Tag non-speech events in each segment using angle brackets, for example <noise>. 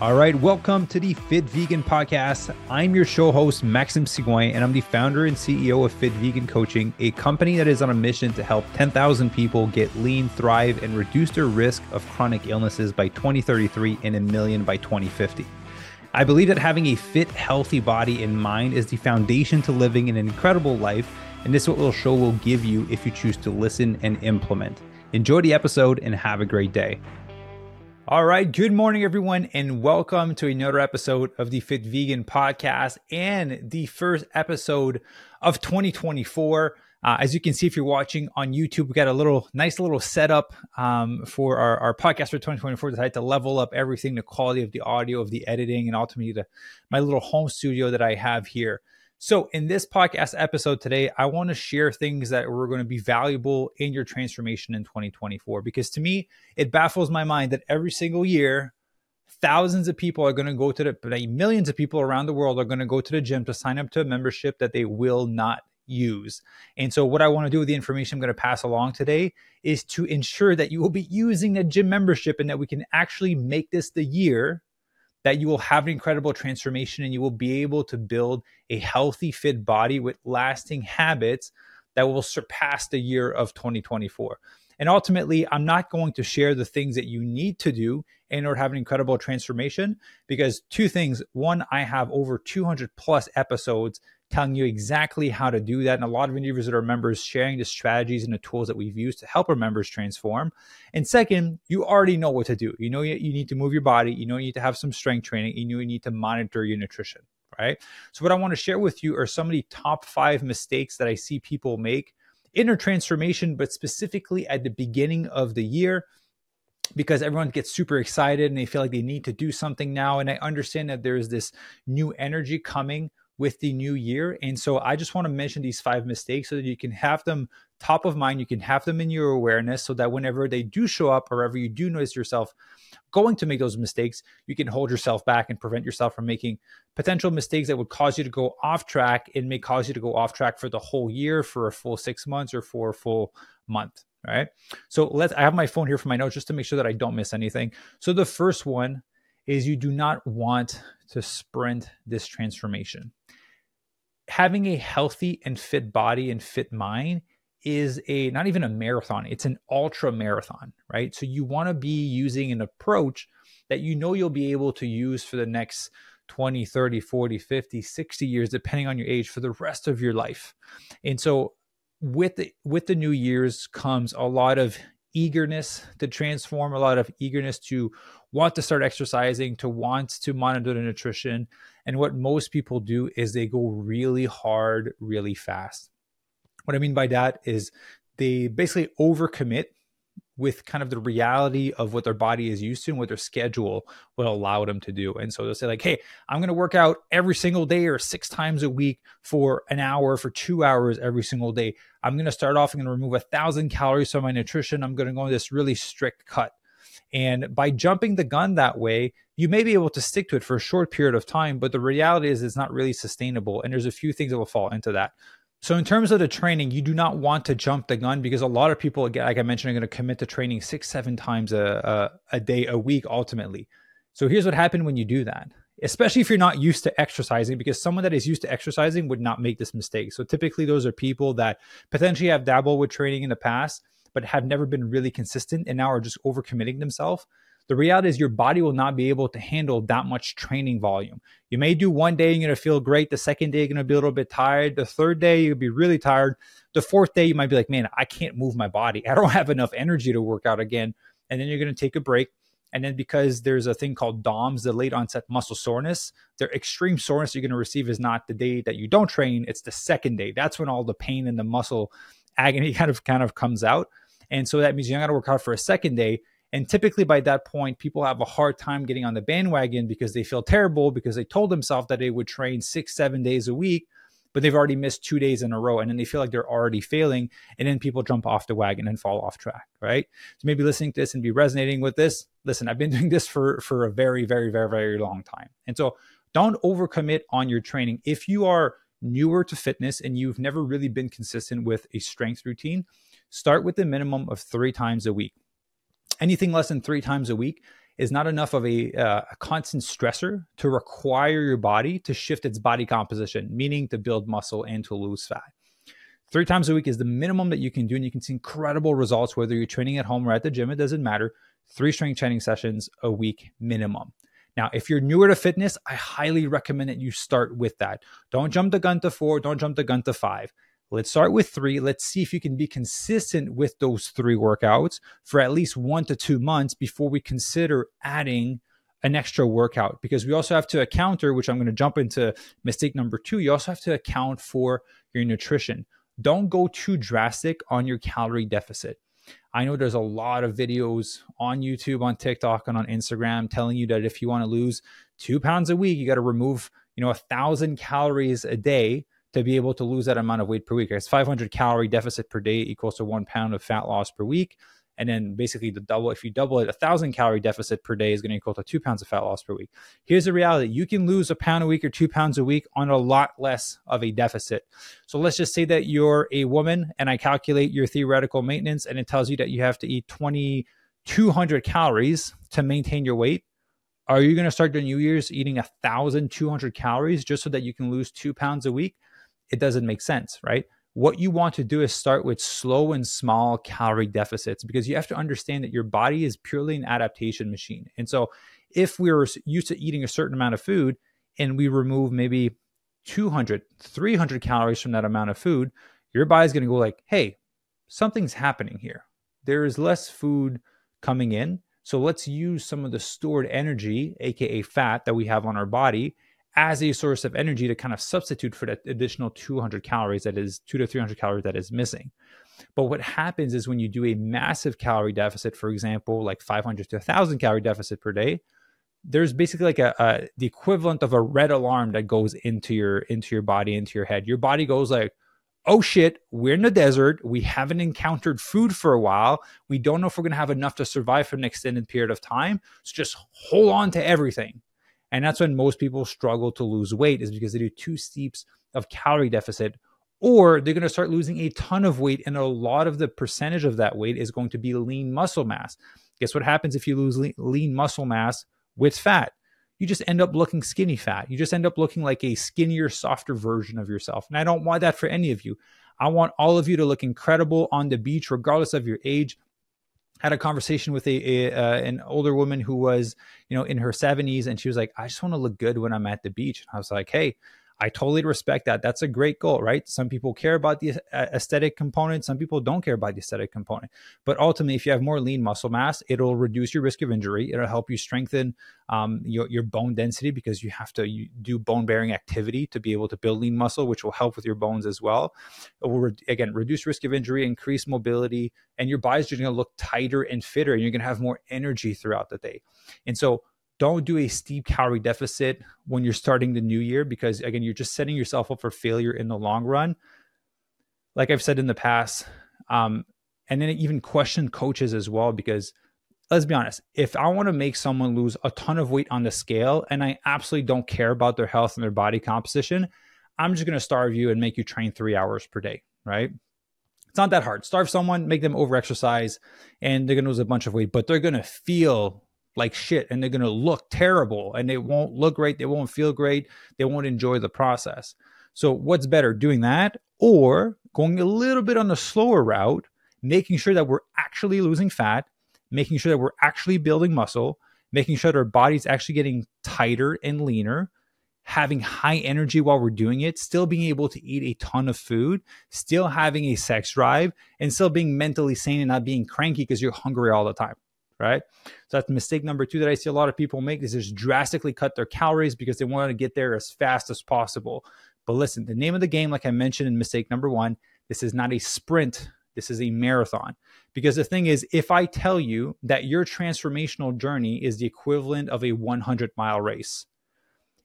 All right, welcome to the Fit Vegan Podcast. I'm your show host, Maxime Sigouin, and I'm the founder and CEO of Fit Vegan Coaching, a company that is on a mission to help 10,000 people get lean, thrive, and reduce their risk of chronic illnesses by 2033 and a million by 2050. I believe that having a fit, healthy body and mind is the foundation to living an incredible life, and this is what the show will give you if you choose to listen and implement. Enjoy the episode and have a great day. All right. Good morning, everyone, and welcome to another episode of the Fit Vegan podcast and the first episode of 2024. Uh, as you can see, if you're watching on YouTube, we got a little nice little setup um, for our, our podcast for 2024. Decided to level up everything, the quality of the audio, of the editing, and ultimately the, my little home studio that I have here. So, in this podcast episode today, I want to share things that were going to be valuable in your transformation in 2024. Because to me, it baffles my mind that every single year, thousands of people are going to go to the millions of people around the world are going to go to the gym to sign up to a membership that they will not use. And so, what I want to do with the information I'm going to pass along today is to ensure that you will be using the gym membership and that we can actually make this the year that you will have an incredible transformation and you will be able to build a healthy, fit body with lasting habits that will surpass the year of 2024. And ultimately, I'm not going to share the things that you need to do in order to have an incredible transformation because two things. One, I have over 200 plus episodes telling you exactly how to do that. And a lot of interviews that are members sharing the strategies and the tools that we've used to help our members transform. And second, you already know what to do. You know you, you need to move your body. You know you need to have some strength training. You know you need to monitor your nutrition, right? So what I want to share with you are some of the top five mistakes that I see people make in their transformation, but specifically at the beginning of the year because everyone gets super excited and they feel like they need to do something now. And I understand that there's this new energy coming with the new year. And so I just want to mention these five mistakes so that you can have them top of mind. You can have them in your awareness so that whenever they do show up, or wherever you do notice yourself going to make those mistakes, you can hold yourself back and prevent yourself from making potential mistakes that would cause you to go off track and may cause you to go off track for the whole year, for a full six months, or for a full month. All right. So let's, I have my phone here for my notes just to make sure that I don't miss anything. So the first one is you do not want to sprint this transformation. Having a healthy and fit body and fit mind is a not even a marathon it's an ultra marathon right? So you want to be using an approach that you know you'll be able to use for the next 20 30 40 50 60 years depending on your age for the rest of your life. And so with the with the new years comes a lot of eagerness to transform a lot of eagerness to want to start exercising to want to monitor the nutrition and what most people do is they go really hard, really fast. What I mean by that is they basically overcommit with kind of the reality of what their body is used to and what their schedule will allow them to do. And so they'll say, like, hey, I'm going to work out every single day or six times a week for an hour, for two hours every single day. I'm going to start off, I'm going to remove a thousand calories from my nutrition. I'm going to go on this really strict cut. And by jumping the gun that way, you may be able to stick to it for a short period of time, but the reality is it's not really sustainable. And there's a few things that will fall into that. So, in terms of the training, you do not want to jump the gun because a lot of people, like I mentioned, are going to commit to training six, seven times a, a, a day, a week, ultimately. So, here's what happened when you do that, especially if you're not used to exercising, because someone that is used to exercising would not make this mistake. So, typically, those are people that potentially have dabbled with training in the past but have never been really consistent and now are just overcommitting themselves, the reality is your body will not be able to handle that much training volume. You may do one day, you're going to feel great. The second day, you're going to be a little bit tired. The third day, you'll be really tired. The fourth day, you might be like, man, I can't move my body. <laughs> I don't have enough energy to work out again. And then you're going to take a break. And then because there's a thing called DOMS, the late onset muscle soreness, their extreme soreness you're going to receive is not the day that you don't train, it's the second day. That's when all the pain and the muscle agony <laughs> kind of kind of comes out. And so that means you're not going to work out for a second day. And typically by that point, people have a hard time getting on the bandwagon because they feel terrible because they told themselves that they would train six, seven days a week, but they've already missed two days in a row. And then they feel like they're already failing. And then people jump off the wagon and fall off track, right? So maybe listening to this and be resonating with this. Listen, I've been <laughs> doing this for, for a very, very, very, very long time. And so don't overcommit on your training. If you are newer to fitness and you've never really been consistent with a strength routine, start with the minimum of three times a week. Anything less than three times a week is not enough of a, uh, a constant stressor to require your body to shift its body composition, meaning to build muscle and to lose fat. Three times a week is the minimum that you can do, and you can see incredible results whether you're training at home or at the gym. It doesn't matter. Three strength training sessions a week minimum. Now, if you're newer to fitness, I highly recommend that you start with that. Don't jump the gun to four, don't jump the gun to five. Let's start with three. Let's see if you can be consistent with those three workouts for at least one to two months before we consider adding an extra workout. Because we also have to account, for, which I'm going to jump into mistake number two, you also have to account for your nutrition. Don't go too drastic on your calorie deficit. I know there's a lot of videos on YouTube, on TikTok, and on Instagram telling you that if you want to lose two pounds a week, you got to remove, you know, a thousand calories a day to be able to lose that amount of weight per week. It's 500 calorie deficit per day equals to one pound of fat loss per week. And then basically the double, if you double it, a thousand calorie deficit per day is going to equal to two pounds of fat loss per week. Here's the reality. You can lose a pound a week or two pounds a week on a lot less of a deficit. So let's just say that you're a woman and I calculate your theoretical maintenance and it tells you that you have to eat 2,200 calories to maintain your weight. Are you going to start the New Year's eating 1,200 calories just so that you can lose two pounds a week? It doesn't make sense, right? What you want to do is start with slow and small calorie deficits because you have to understand that your body is purely an adaptation machine. And so, if we're used to eating a certain amount of food and we remove maybe 200, 300 calories from that amount of food, your body's going to go like, "Hey, something's happening here. There is less food coming in. So let's use some of the stored energy, aka fat that we have on our body as a source of energy to kind of substitute for that additional 200 calories that is two to 300 calories that is missing. But what happens is when you do a massive calorie deficit, for example, like 500 to 1,000 calorie deficit per day, there's basically like a, a, the equivalent of a red alarm that goes into your into your body into your head. Your body goes like, "Oh shit, we're in the desert. We haven't encountered food for a while. We don't know if we're going to have enough to survive for an extended period of time. So just hold on to everything." And that's when most people struggle to lose weight is because they do two steeps of calorie deficit or they're going to start losing a ton of weight and a lot of the percentage of that weight is going to be lean muscle mass. Guess what happens if you lose lean muscle mass with fat? You just end up looking skinny fat. You just end up looking like a skinnier, softer version of yourself. And I don't want that for any of you. I want all of you to look incredible on the beach, regardless of your age, had a conversation with a, a uh, an older woman who was you know in her 70s and she was like i just want to look good when i'm at the beach. And i was like hey I totally respect that. That's a great goal, right? Some people care about the aesthetic component, some people don't care about the aesthetic component. But ultimately, if you have more lean muscle mass, it'll reduce your risk of injury. It'll help you strengthen um, your, your bone density because you have to do bone bearing activity to be able to build lean muscle, which will help with your bones as well. It will, re- again, reduce risk of injury, increase mobility, and your body's just going to look tighter and fitter, and you're going to have more energy throughout the day. And so, don't do a steep calorie deficit when you're starting the new year because again you're just setting yourself up for failure in the long run. Like i've said in the past um, and then even question coaches as well because let's be honest if i want to make someone lose a ton of weight on the scale and i absolutely don't care about their health and their body composition i'm just going to starve you and make you train three hours per day right? It's not that hard. Starve someone make them over exercise and they're going to lose a bunch of weight but they're going to feel like shit and they're going to look terrible and they won't look great. They won't feel great. They won't enjoy the process. So, what's better, doing that or going a little bit on the slower route, making sure that we're actually losing fat, making sure that we're actually building muscle, making sure that our body's actually getting tighter and leaner, having high energy while we're doing it, still being able to eat a ton of food, still having a sex drive, and still being mentally sane and not being cranky because you're hungry all the time right? So that's mistake number two that I see a lot of people make is just drastically cut their calories because they want to get there as fast as possible. But listen, the name of the game, like I mentioned in mistake number one, this is not a sprint. This is a marathon. Because the thing is, if I tell you that your transformational journey is the equivalent of a 100 mile race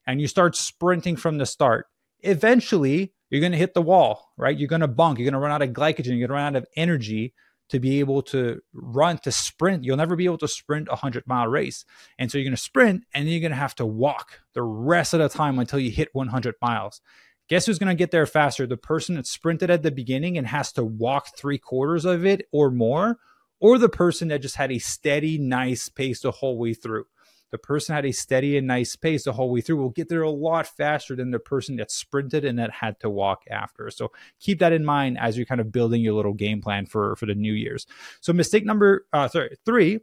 and you start sprinting from the start, eventually you're going to hit the wall, right? You're going to bunk. You're going to run out of glycogen. You're going to run out of energy to be able to run to sprint you'll never be able to sprint a 100 mile race and so you're going to sprint and then you're going to have to walk the rest of the time until you hit 100 miles guess who's going to get there faster the person that sprinted at the beginning and has to walk three quarters of it or more or the person that just had a steady, nice pace the whole way through. The person had a steady and nice pace the whole way through will get there a lot faster than the person that sprinted and that had to walk after. So keep that in mind as you're kind of building your little game plan for for the New Year's. So mistake number uh, sorry three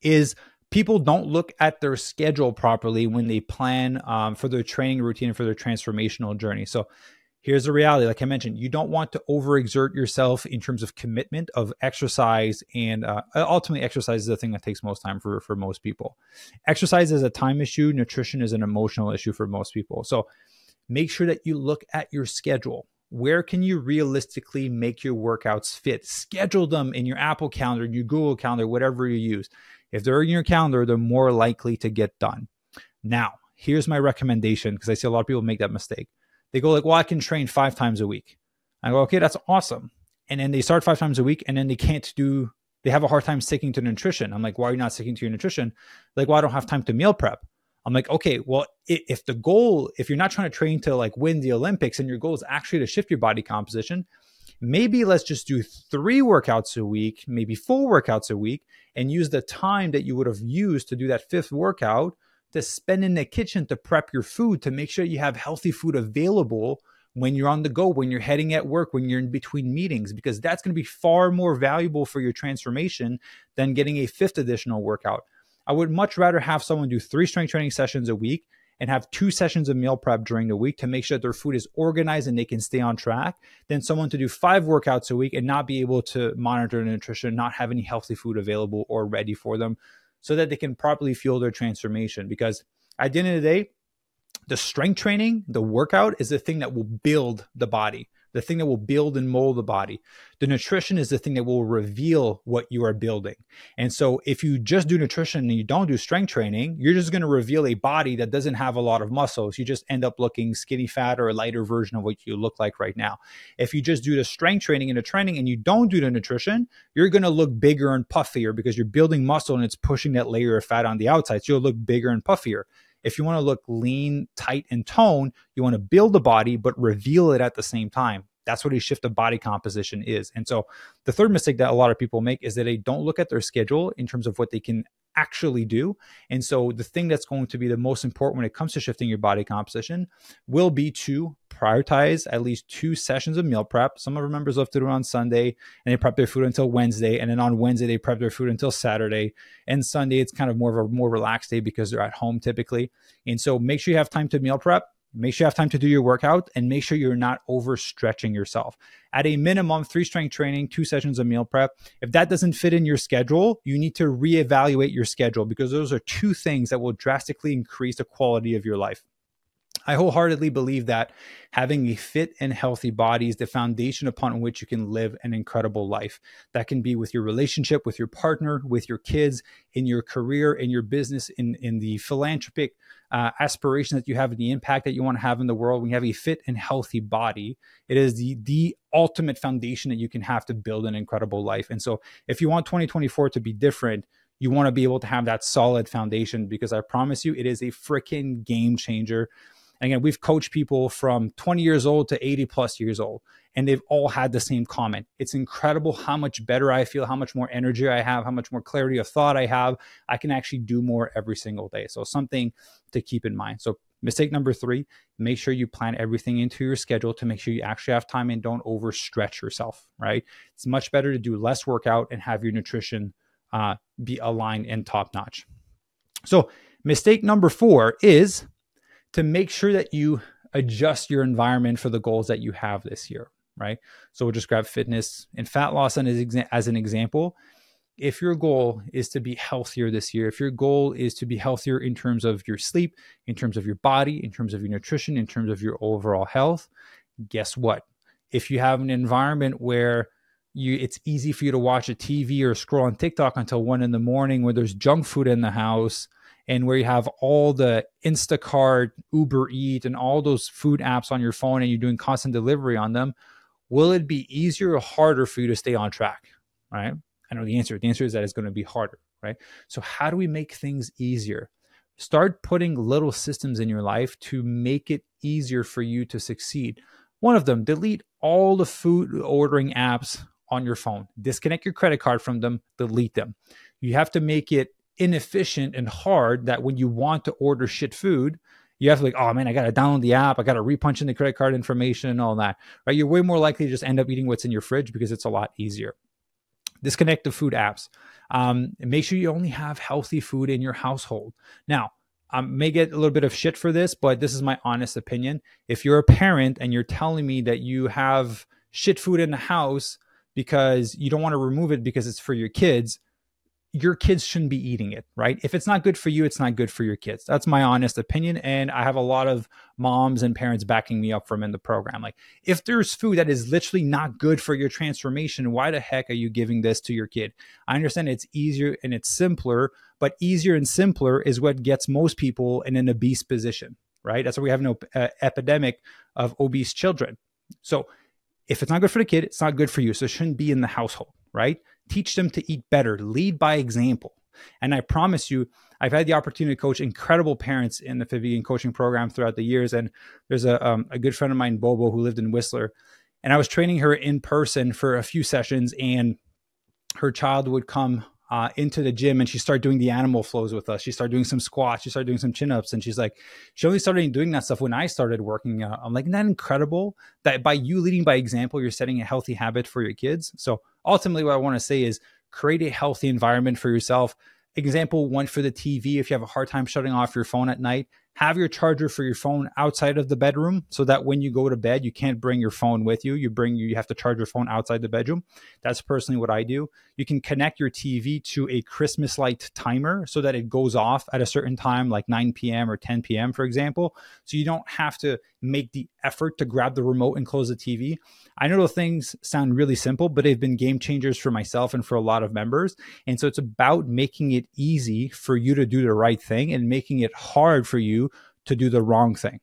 is people don't look at their schedule properly when they plan um, for their training routine for their transformational journey. So here's the reality. Like i mentioned you don't want to overexert yourself in terms of commitment of exercise and uh, ultimately exercise is the thing that takes most time for, for most people. Exercise is a time issue. Nutrition is an emotional issue for most people. So make sure that you look at your schedule. Where can you realistically make your workouts fit? Schedule them in your apple calendar your google calendar whatever you use. If they're in your calendar they're more likely to get done. Now here's my recommendation because i see a lot of people make that mistake they go like, well, I can train five times a week. I go, okay, that's awesome. And then they start five times a week and then they can't do, they have a hard time sticking to nutrition. I'm like, why are you not sticking to your nutrition? Like, well, I don't have time to meal prep. I'm like, okay, well, if the goal, if you're not trying to train to like win the Olympics and your goal is actually to shift your body composition, maybe let's just do three workouts a week, maybe four workouts a week, and use the time that you would have used to do that fifth workout to spend in the kitchen to prep your food to make sure you have healthy food available when you're on the go, when you're heading at work, when you're in between meetings, because that's going to be far more valuable for your transformation than getting a fifth additional workout. I would much rather have someone do three strength training sessions a week and have two sessions of meal prep during the week to make sure their food is organized and they can stay on track than someone to do five workouts a week and not be able to monitor nutrition, not have any healthy food available or ready for them so that they can properly fuel their transformation. Because at the end of the day, the strength training, the workout is the thing that will build the body the thing that will build and mold the body. The nutrition is the thing that will reveal what you are building. And so if you just do nutrition and you don't do strength training, you're just going to reveal a body that doesn't have a lot of muscles. You just end up looking skinny fat or a lighter version of what you look like right now. If you just do the strength training and the training and you don't do the nutrition, you're going to look bigger and puffier because you're building muscle and it's pushing that layer of fat on the outside. So you'll look bigger and puffier. If you want to look lean, tight, and tone, you want to build the body, but reveal it at the same time. That's what a shift of body composition is. And so the third mistake that a lot of people make is that they don't look at their schedule in terms of what they can actually do. And so the thing that's going to be the most important when it comes to shifting your body composition will be to prioritize at least two sessions of meal prep. Some of our members do it on Sunday and they prep their food until Wednesday. And then on Wednesday, they prep their food until Saturday. And Sunday, it's kind of more of a more relaxed day because they're at home typically. And so make sure you have time to meal prep Make sure you have time to do your workout and make sure you're not overstretching yourself. At a minimum, three strength training, two sessions of meal prep. If that doesn't fit in your schedule, you need to reevaluate your schedule because those are two things that will drastically increase the quality of your life. I wholeheartedly believe that having a fit and healthy body is the foundation upon which you can live an incredible life. That can be with your relationship, with your partner, with your kids, in your career, in your business, in, in the philanthropic uh, aspiration that you have, and the impact that you want to have in the world. When you have a fit and healthy body, it is the, the ultimate foundation that you can have to build an incredible life. And so, if you want 2024 to be different, you want to be able to have that solid foundation because I promise you, it is a freaking game changer again, we've coached people from 20 years old to 80 plus years old, and they've all had the same comment. It's incredible how much better I feel, how much more energy I have, how much more clarity of thought I have. I can actually do more every single day. So, something to keep in mind. So, mistake number three make sure you plan everything into your schedule to make sure you actually have time and don't overstretch yourself, right? It's much better to do less workout and have your nutrition uh, be aligned and top notch. So, mistake number four is to make sure that you adjust your environment for the goals that you have this year, right? So we'll just grab fitness and fat loss as an example. If your goal is to be healthier this year, if your goal is to be healthier in terms of your sleep, in terms of your body, in terms of your nutrition, in terms of your overall health, guess what? If you have an environment where you it's easy for you to watch a TV or scroll on TikTok until one in the morning where there's junk food in the house, and where you have all the Instacart, Uber Eat, and all those food apps on your phone and you're doing constant delivery on them, will it be easier or harder for you to stay on track? Right? I know the answer. The answer is that it's going to be harder, right? So, how do we make things easier? Start putting little systems in your life to make it easier for you to succeed. One of them, delete all the food ordering apps on your phone. Disconnect your credit card from them, delete them. You have to make it inefficient and hard that when you want to order shit food, you have to like, oh man, I got to download the app. I got to repunch in the credit card information and all that, right? You're way more likely to just end up eating what's in your fridge because it's a lot easier. Disconnect the food apps. Um, make sure you only have healthy food in your household. Now, I may get a little bit of shit for this, but this is my honest opinion. If you're a parent and you're telling me that you have shit food in the house because you don't want to remove it because it's for your kids, your kids shouldn't be eating it, right? If it's not good for you, it's not good for your kids. That's my honest opinion. And I have a lot of moms and parents backing me up from in the program. Like, if there's food that is literally not good for your transformation, why the heck are you giving this to your kid? I understand it's easier and it's simpler, but easier and simpler is what gets most people in an obese position, right? That's why we have no uh, epidemic of obese children. So, if it's not good for the kid, it's not good for you. So, it shouldn't be in the household, right? Teach them to eat better, lead by example. And I promise you, I've had the opportunity to coach incredible parents in the Fit Vegan coaching program throughout the years. And there's a, um, a good friend of mine, Bobo, who lived in Whistler. And I was training her in person for a few sessions, and her child would come uh, into the gym and she started doing the animal flows with us. She started doing some squats. She started doing some chin ups. And she's like, she only started doing that stuff when I started working out. I'm like, isn't that incredible that by you leading by example, you're setting a healthy habit for your kids? So ultimately, what I want to say is create a healthy environment for yourself. Example one for the TV, if you have a hard time shutting off your phone at night, have your charger for your phone outside of the bedroom so that when you go to bed you can't bring your phone with you. You bring you have to charge your phone outside the bedroom. That's personally what i do. You can connect your tv to a christmas light timer so that it goes off at a certain time like 9 p.m or 10 p.m for example. So you don't have to make the effort to grab the remote and close the tv i know those things sound really simple but they've been game changers for myself and for a lot of members. And so it's about making it easy for you to do the right thing and making it hard for you to do the wrong thing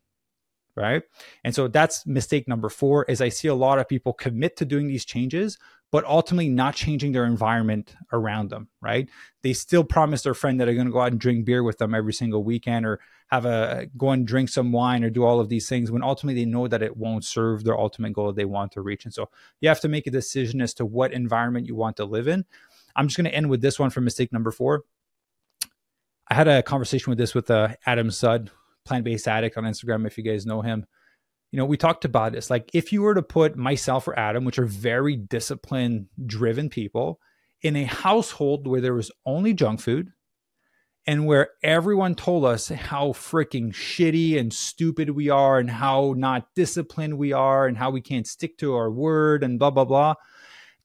right? And so that's mistake number four is i see a lot of people commit to doing these changes but ultimately not changing their environment around them right? They still promise their friend that they're going to go out and drink beer with them every single weekend or have a go and drink some wine or do all of these things when ultimately they know that it won't serve their ultimate goal they want to reach. And so you have to make a decision as to what environment you want to live in. I'm just going to end with this one for mistake number four. I had a conversation with this with uh, adam Sud plant based addict on Instagram, if you guys know him. You know, we talked about this. Like, if you were to put myself or Adam, which are very discipline driven people, in a household where there was only junk food and where everyone told us how freaking shitty and stupid we are and how not disciplined we are and how we can't stick to our word and blah, blah, blah.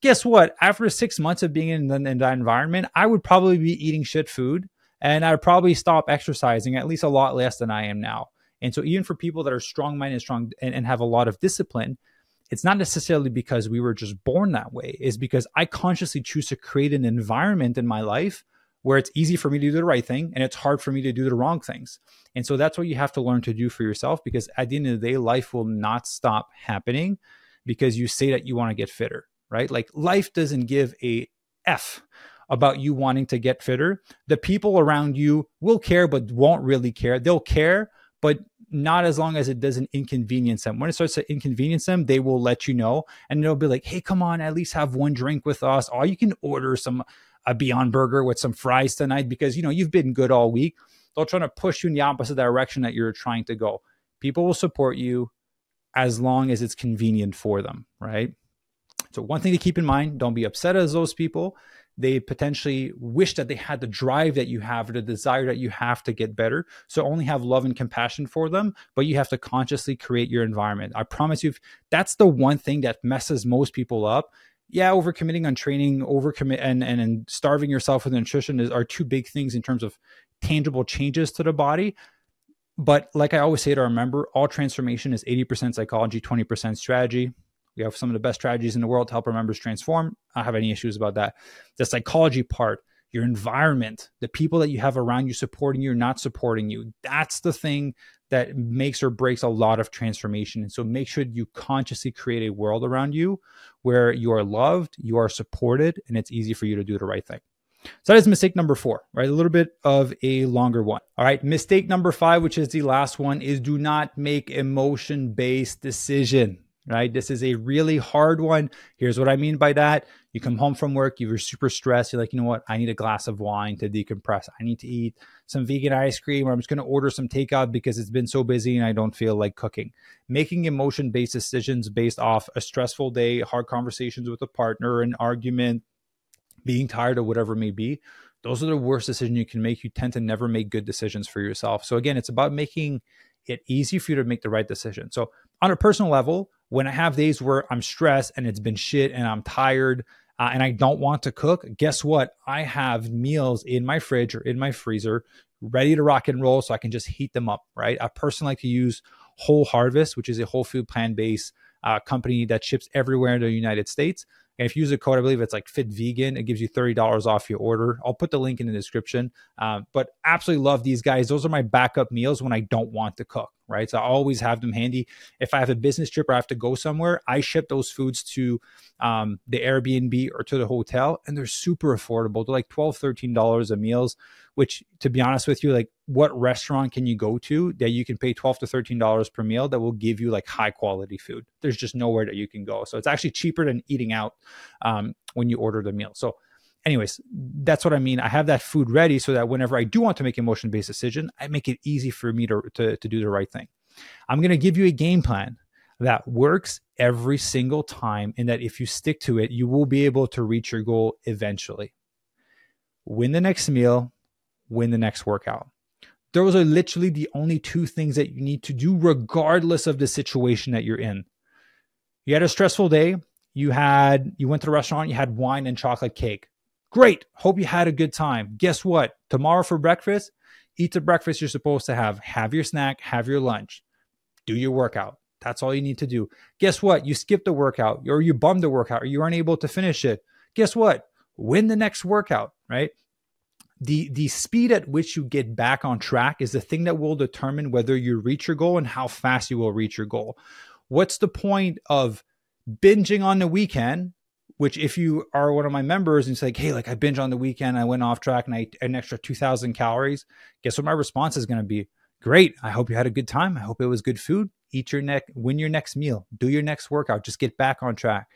Guess what? After six months of being in, the, in that environment, I would probably be eating shit food and I'd probably stop exercising at least a lot less than I am now. And so, even for people that are strong minded, strong, and, and have a lot of discipline, it's not necessarily because we were just born that way. It's because I consciously choose to create an environment in my life where it's easy for me to do the right thing and it's hard for me to do the wrong things. And so that's what you have to learn to do for yourself because at the end of the day, life will not stop happening because you say that you want to get fitter, right? Like life doesn't give a F about you wanting to get fitter, the people around you will care, but won't really care. They'll care, but not as long as it doesn't inconvenience them. When it starts to inconvenience them, they will let you know and they'll be like, hey, come on, at least have one drink with us. Or you can order some a Beyond Burger with some fries tonight because you know you've been good all week. They'll try to push you in the opposite direction that you're trying to go. People will support you as long as it's convenient for them, right? So one thing to keep in mind, don't be upset as those people they potentially wish that they had the drive that you have or the desire that you have to get better. So only have love and compassion for them, but you have to consciously create your environment. I promise you, that's the one thing that messes most people up. Yeah, overcommitting on training, overcommit and, and, and starving yourself with nutrition is, are two big things in terms of tangible changes to the body. But like I always say to our member, all transformation is 80% psychology, 20% strategy. We have some of the best strategies in the world to help our members transform. I don't have any issues about that. The psychology part, your environment, the people that you have around you supporting you or not supporting you, that's the thing that makes or breaks a lot of transformation. And so make sure you consciously create a world around you where you are loved, you are supported, and it's easy for you to do the right thing. So that is mistake number four, right? A little bit of a longer one. All right. Mistake number five, which is the last one, is do not make emotion based decision. Right? This is a really hard one. Here's what I mean by that. You come home from work, you're super stressed. You're like, you know what? I need a glass of wine to decompress. I need to eat some vegan ice cream, or I'm just going to order some takeout because it's been so busy and I don't feel like cooking. Making emotion based decisions based off a stressful day, hard conversations with a partner, an argument, being tired, or whatever it may be. Those are the worst decisions you can make. You tend to never make good decisions for yourself. So, again, it's about making it easy for you to make the right decision. So, on a personal level, when I have days where I'm stressed and it's been shit and I'm tired uh, and I don't want to cook, guess what? I have meals in my fridge or in my freezer ready to rock and roll so I can just heat them up, right? I personally like to use Whole Harvest, which is a whole food plant based uh, company that ships everywhere in the United States. And if you use a code, I believe it's like Fit Vegan, it gives you $30 off your order. I'll put the link in the description. Um, but absolutely love these guys. Those are my backup meals when I don't want to cook, right? So I always have them handy. If I have a business trip or I have to go somewhere, I ship those foods to um, the Airbnb or to the hotel, and they're super affordable. They're like $12, $13 a meals which to be honest with you, like what restaurant can you go to that you can pay 12 to 13 dollars per meal that will give you like high quality food? There's just nowhere that you can go. So it's actually cheaper than eating out um, when you order the meal. So anyways, that's what I mean. I have that food ready so that whenever I do want to make emotion based decision, I make it easy for me to, to, to do the right thing. I'm going to give you a game plan that works every single time and that if you stick to it, you will be able to reach your goal eventually. Win the next meal, win the next workout. Those are literally the only two things that you need to do, regardless of the situation that you're in. You had a stressful day. You had you went to the restaurant. You had wine and chocolate cake. Great. Hope you had a good time. Guess what? Tomorrow for breakfast, eat the breakfast you're supposed to have. Have your snack. Have your lunch. Do your workout. That's all you need to do. Guess what? You skipped the workout, or you bummed the workout, or you aren't able to finish it. Guess what? Win the next workout. Right the the speed at which you get back on track is the thing that will determine whether you reach your goal and how fast you will reach your goal. What's the point of binging on the weekend? Which, if you are one of my members and it's like, hey, like I binge on the weekend, I went off track and I an extra 2,000 calories, guess what my response is going to be? Great. I hope you had a good time. I hope it was good food. Eat your neck, win your next meal, do your next workout, just get back on track.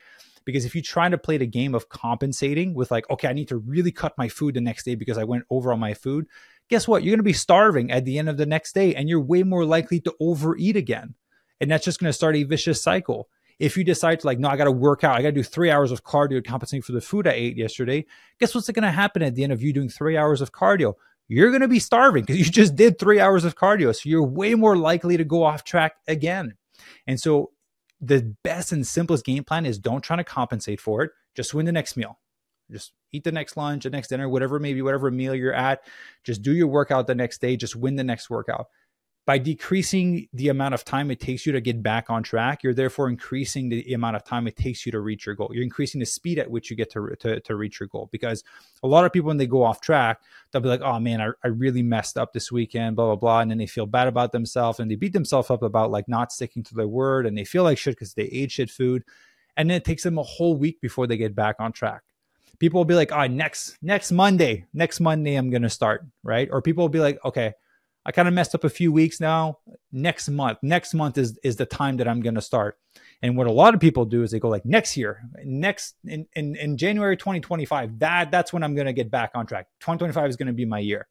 Because if you try to play the game of compensating with like, okay, I need to really cut my food the next day because I went over on my food, guess what? You're going to be starving at the end of the next day and you're way more likely to overeat again. And that's just going to start a vicious cycle. If you decide to like, no, I got to work out, I got to do three hours of cardio to compensate for the food I ate yesterday, guess what's going to happen at the end of you doing three hours of cardio? You're going to be starving because you <laughs> just did three hours of cardio. So you're way more likely to go off track again. And so the best and simplest game plan is don't try to compensate for it. Just win the next meal. Just eat the next lunch, the next dinner, whatever maybe whatever meal you're at. Just do your workout the next day. Just win the next workout by decreasing the amount of time it takes you to get back on track, you're therefore increasing the amount of time it takes you to reach your goal. You're increasing the speed at which you get to, to, to reach your goal. Because a lot of people, when they go off track, they'll be like, oh man, I, I really messed up this weekend, blah, blah, blah. And then they feel bad about themselves and they beat themselves up about like not sticking to their word and they feel like shit because they ate shit food. And then it takes them a whole week before they get back on track people will be like, "Oh, next next Monday, next Monday I'm going to start," right? Or people will be like, "Okay, I kind of messed up a few weeks now. Next month, next month is is the time that I'm going to start. And what a lot of people do is they go like next year, next in in, in January 2025. That that's when I'm going to get back on track. 2025 is going to be my year.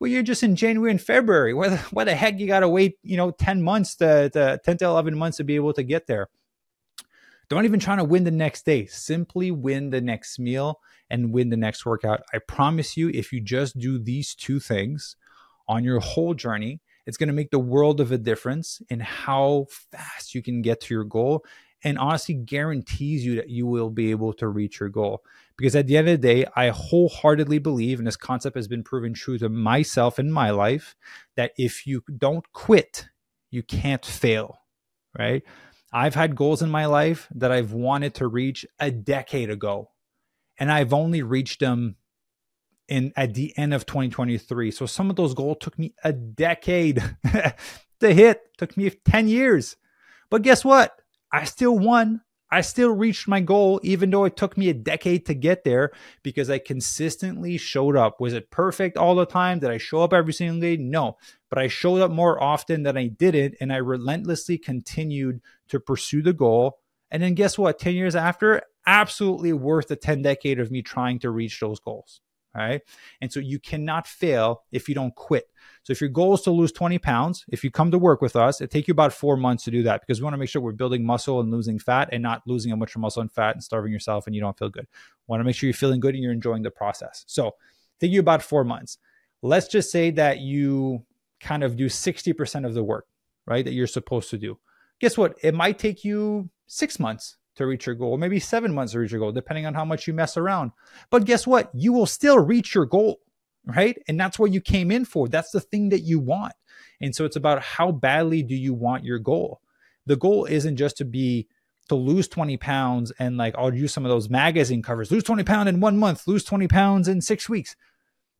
Well, you're just in January and February. Why the, the heck you got to wait, you know, 10 months to, to 10 to 11 months to be able to get there? Don't even try to win the next day. Simply win the next meal and win the next workout. I promise you, if you just do these two things, on your whole journey. It's going to make the world of a difference in how fast you can get to your goal and honestly guarantees you that you will be able to reach your goal. Because at the end of the day, I wholeheartedly believe, and this concept has been proven true to myself in my life, that if you don't quit, you can't fail, right? I've had goals in my life that I've wanted to reach a decade ago, and I've only reached them in at the end of 2023. So some of those goals took me a decade <laughs> to hit, took me 10 years. But guess what? I still won. I still reached my goal, even though it took me a decade to get there because I consistently showed up. Was it perfect all the time? Did I show up every single day? No, but I showed up more often than I didn't. And I relentlessly continued to pursue the goal. And then guess what? 10 years after, absolutely worth the 10 decade of me trying to reach those goals. Right. And so you cannot fail if you don't quit. So if your goal is to lose 20 pounds, if you come to work with us, it take you about four months to do that because we want to make sure we're building muscle and losing fat and not losing a bunch of muscle and fat and starving yourself and you don't feel good. Want to make sure you're feeling good and you're enjoying the process. So take you about four months. Let's just say that you kind of do 60% of the work, right? That you're supposed to do. Guess what? It might take you six months to reach your goal, maybe seven months to reach your goal, depending on how much you mess around. But guess what? You will still reach your goal, right? And that's what you came in for. That's the thing that you want. And so it's about how badly do you want your goal? The goal isn't just to be to lose 20 pounds and like I'll use some of those magazine covers, lose 20 pounds in one month, lose 20 pounds in six weeks.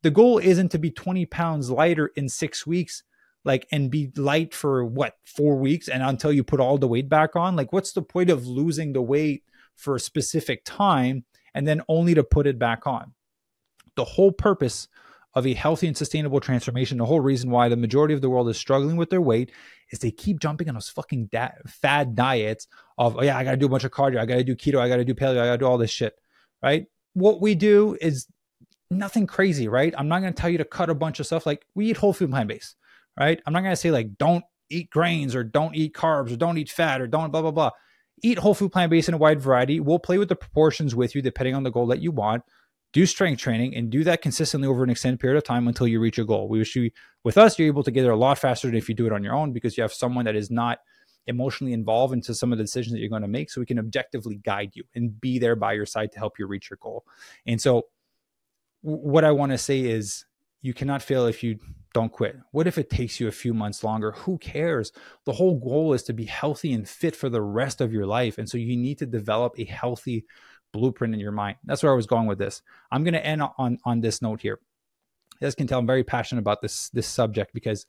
The goal isn't to be 20 pounds lighter in six weeks like and be light for what four weeks and until you put all the weight back on? Like what's the point of losing the weight for a specific time and then only to put it back on? The whole purpose of a healthy and sustainable transformation the whole reason why the majority of the world is struggling with their weight is they keep jumping on those fucking da- fad diets of oh yeah i gotta do a bunch of cardio. I gotta do keto. I gotta do paleo. I gotta do all this shit right? What we do is nothing crazy right? I'm not gonna tell you to cut a bunch of stuff. Like we eat whole food plant based right? I'm not going to say like don't eat grains or don't eat carbs or don't eat fat or don't blah blah blah. Eat whole food plant based in a wide variety. We'll play with the proportions with you depending on the goal that you want. Do strength training and do that consistently over an extended period of time until you reach your goal. We wish you with us, you're able to get there a lot faster than if you do it on your own because you have someone that is not emotionally involved into some of the decisions that you're going to make so we can objectively guide you and be there by your side to help you reach your goal. And so what I want to say is you cannot fail if you don't quit. What if it takes you a few months longer? Who cares? The whole goal is to be healthy and fit for the rest of your life. And so you need to develop a healthy blueprint in your mind. That's where I was going with this. I'm going to end on on this note here. As can tell, I'm very passionate about this this subject because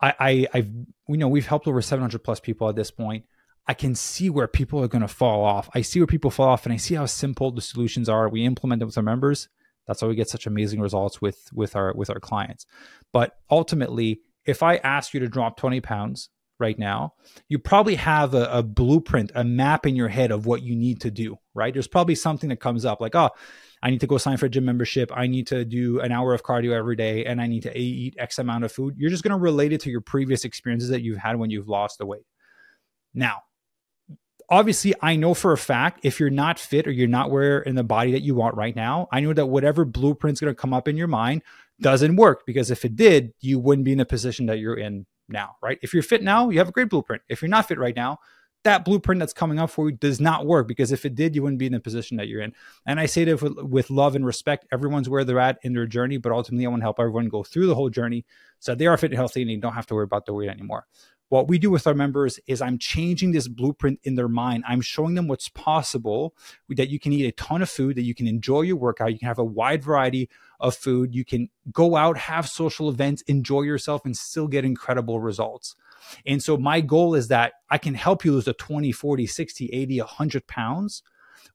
I, I I've we know we've helped over 700 plus people at this point. I can see where people are going to fall off. I see where people fall off, and I see how simple the solutions are. We implement them with our members, that's why we get such amazing results with with our with our clients. But ultimately, if I ask you to drop 20 pounds right now, you probably have a, a, blueprint, a map in your head of what you need to do, right? There's probably something that comes up like, oh, I need to go sign for a gym membership. I need to do an hour of cardio every day and I need to eat X amount of food. You're just going to relate it to your previous experiences that you've had when you've lost the weight. Now, obviously I know for a fact if you're not fit or you're not where in the body that you want right now, I know that whatever blueprint's going to come up in your mind doesn't work because if it did, you wouldn't be in the position that you're in now, right? If you're fit now, you have a great blueprint. If you're not fit right now, that blueprint that's coming up for you does not work because if it did, you wouldn't be in the position that you're in. And I say that with, love and respect. Everyone's where they're at in their journey, but ultimately, I want to help everyone go through the whole journey so they are fit and healthy and you don't have to worry about the weight anymore what we do with our members is I'm changing this blueprint in their mind. I'm showing them what's possible that you can eat a ton of food, that you can enjoy your workout, you can have a wide variety of food, you can go out, have social events, enjoy yourself, and still get incredible results. And so my goal is that I can help you lose the 20, 40, 60, 80, 100 pounds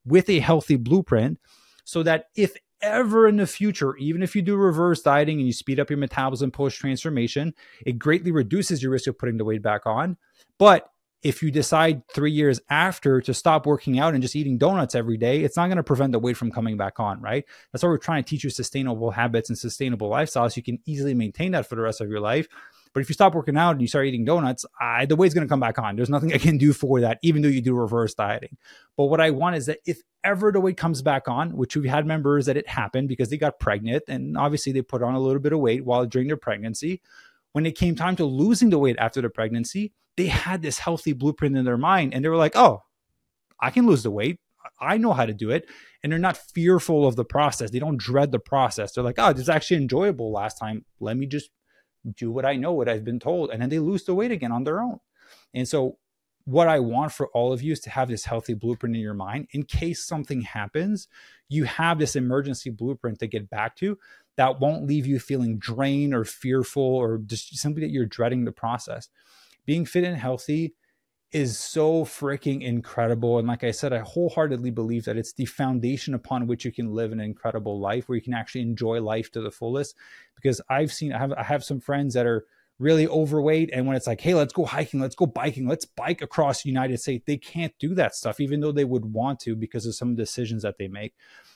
with a healthy blueprint so that if ever in the future, even if you do reverse dieting and you speed up your metabolism post transformation, it greatly reduces your risk of putting the weight back on. But if you decide three years after to stop working out and just eating donuts every day, it's not going to prevent the weight from coming back on, right? That's why we're trying to teach you sustainable habits and sustainable lifestyles. So you can easily maintain that for the rest of your life. But if you stop working out and you start eating donuts, I, the weight's going to come back on. There's nothing <laughs> I can do for that, even though you do reverse dieting. But what I want is that if ever the weight comes back on, which we've had members that it happened because they got pregnant and obviously they put on a little bit of weight while during their pregnancy. When it came time to losing the weight after the pregnancy, they had this healthy blueprint in their mind and they were like, oh, I can lose the weight. I know how to do it. And they're not fearful of the process. They don't dread the process. They're like, oh, this is actually enjoyable last time. Let me just do what I know, what I've been told, and then they lose the weight again on their own. And so, what I want for all of you is to have this healthy blueprint in your mind in case something happens. You have this emergency blueprint to get back to that won't leave you feeling drained or fearful or just simply that you're dreading the process. Being fit and healthy is so freaking incredible. And like I said, I wholeheartedly believe that it's the foundation upon which you can live an incredible life where you can actually enjoy life to the fullest. Because I've seen, I have, I have some friends that are really overweight. And when it's like, hey, let's go hiking, let's go biking, let's bike across the United States, they can't do that stuff, even though they would want to because of some decisions that they make.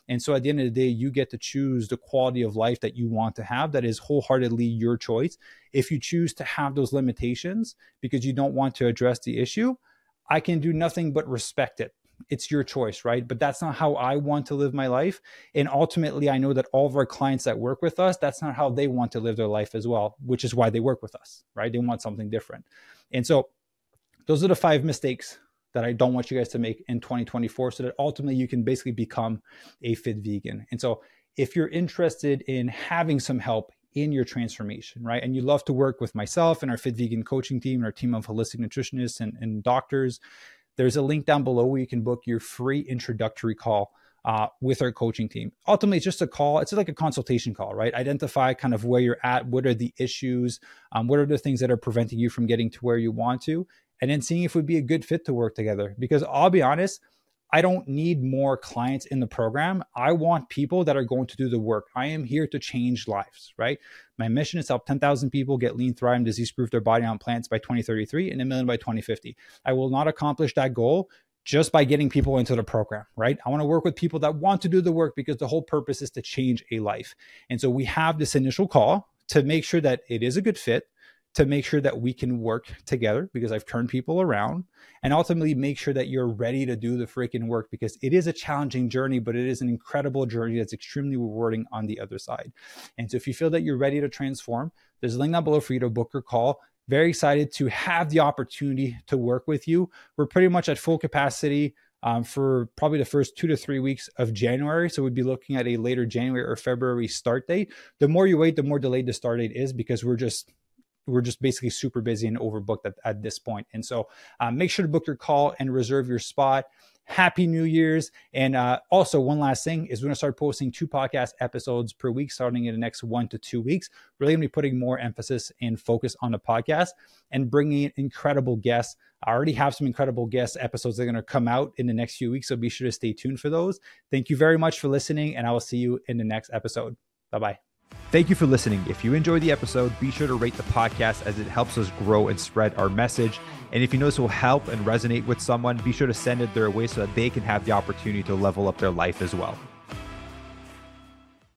And so at the end of the day, you get to choose the quality of life that you want to have that is wholeheartedly your choice. If you choose to have those limitations because you don't want to address the issue, I can do nothing but respect it. It's your choice, right? But that's not how I want to live my life. And ultimately, I know that all of our clients that work with us, that's not how they want to live their life as well, which is why they work with us, right? They want something different. And so, those are the five mistakes that I don't want you guys to make in 2024 so that ultimately you can basically become a fit vegan. And so if you're interested in having some help in your transformation, right? And you love to work with myself and our fit vegan coaching team and our team of holistic nutritionists and, and doctors, there's a link down below where you can book your free introductory call uh, with our coaching team. Ultimately, it's just a call. It's like a consultation call, right? Identify kind of where you're at. What are the issues? Um, what are the things that are preventing you from getting to where you want to? and then seeing if we'd be a good fit to work together. Because I'll be honest, I don't need more clients in the program. I want people that are going to do the work. I am here to change lives, right? My mission is to help 10,000 people get lean, thrive, and disease proof their body on plants by 2033 and a million by 2050. I will not accomplish that goal just by getting people into the program, right? I want to work with people that want to do the work because the whole purpose is to change a life. And so we have this initial call to make sure that it is a good fit to make sure that we can work together because I've turned people around and ultimately make sure that you're ready to do the freaking work because it is a challenging journey, but it is an incredible journey that's extremely rewarding on the other side. And so if you feel that you're ready to transform, there's a link down below for you to book your call. Very excited to have the opportunity to work with you. We're pretty much at full capacity. Um, for probably the first two to three weeks of January. So we'd be looking at a later January or February start date. The more you wait, the more delayed the start date is because we're just we're just basically super busy and overbooked at, at this point. And so uh, make sure to book your call and reserve your spot. Happy New Year's. And uh, also, one last thing is we're going to start posting two podcast episodes per week starting in the next one to two weeks. Really going to be putting more emphasis and focus on the podcast and bringing in incredible guests. I already have some incredible guest episodes that are going to come out in the next few weeks. So be sure to stay tuned for those. Thank you very much for listening, and I will see you in the next episode. Bye bye. Thank you for listening. If you enjoyed the episode, be sure to rate the podcast as it helps us grow and spread our message. And if you know this will help and resonate with someone, be sure to send it their way so that they can have the opportunity to level up their life as well.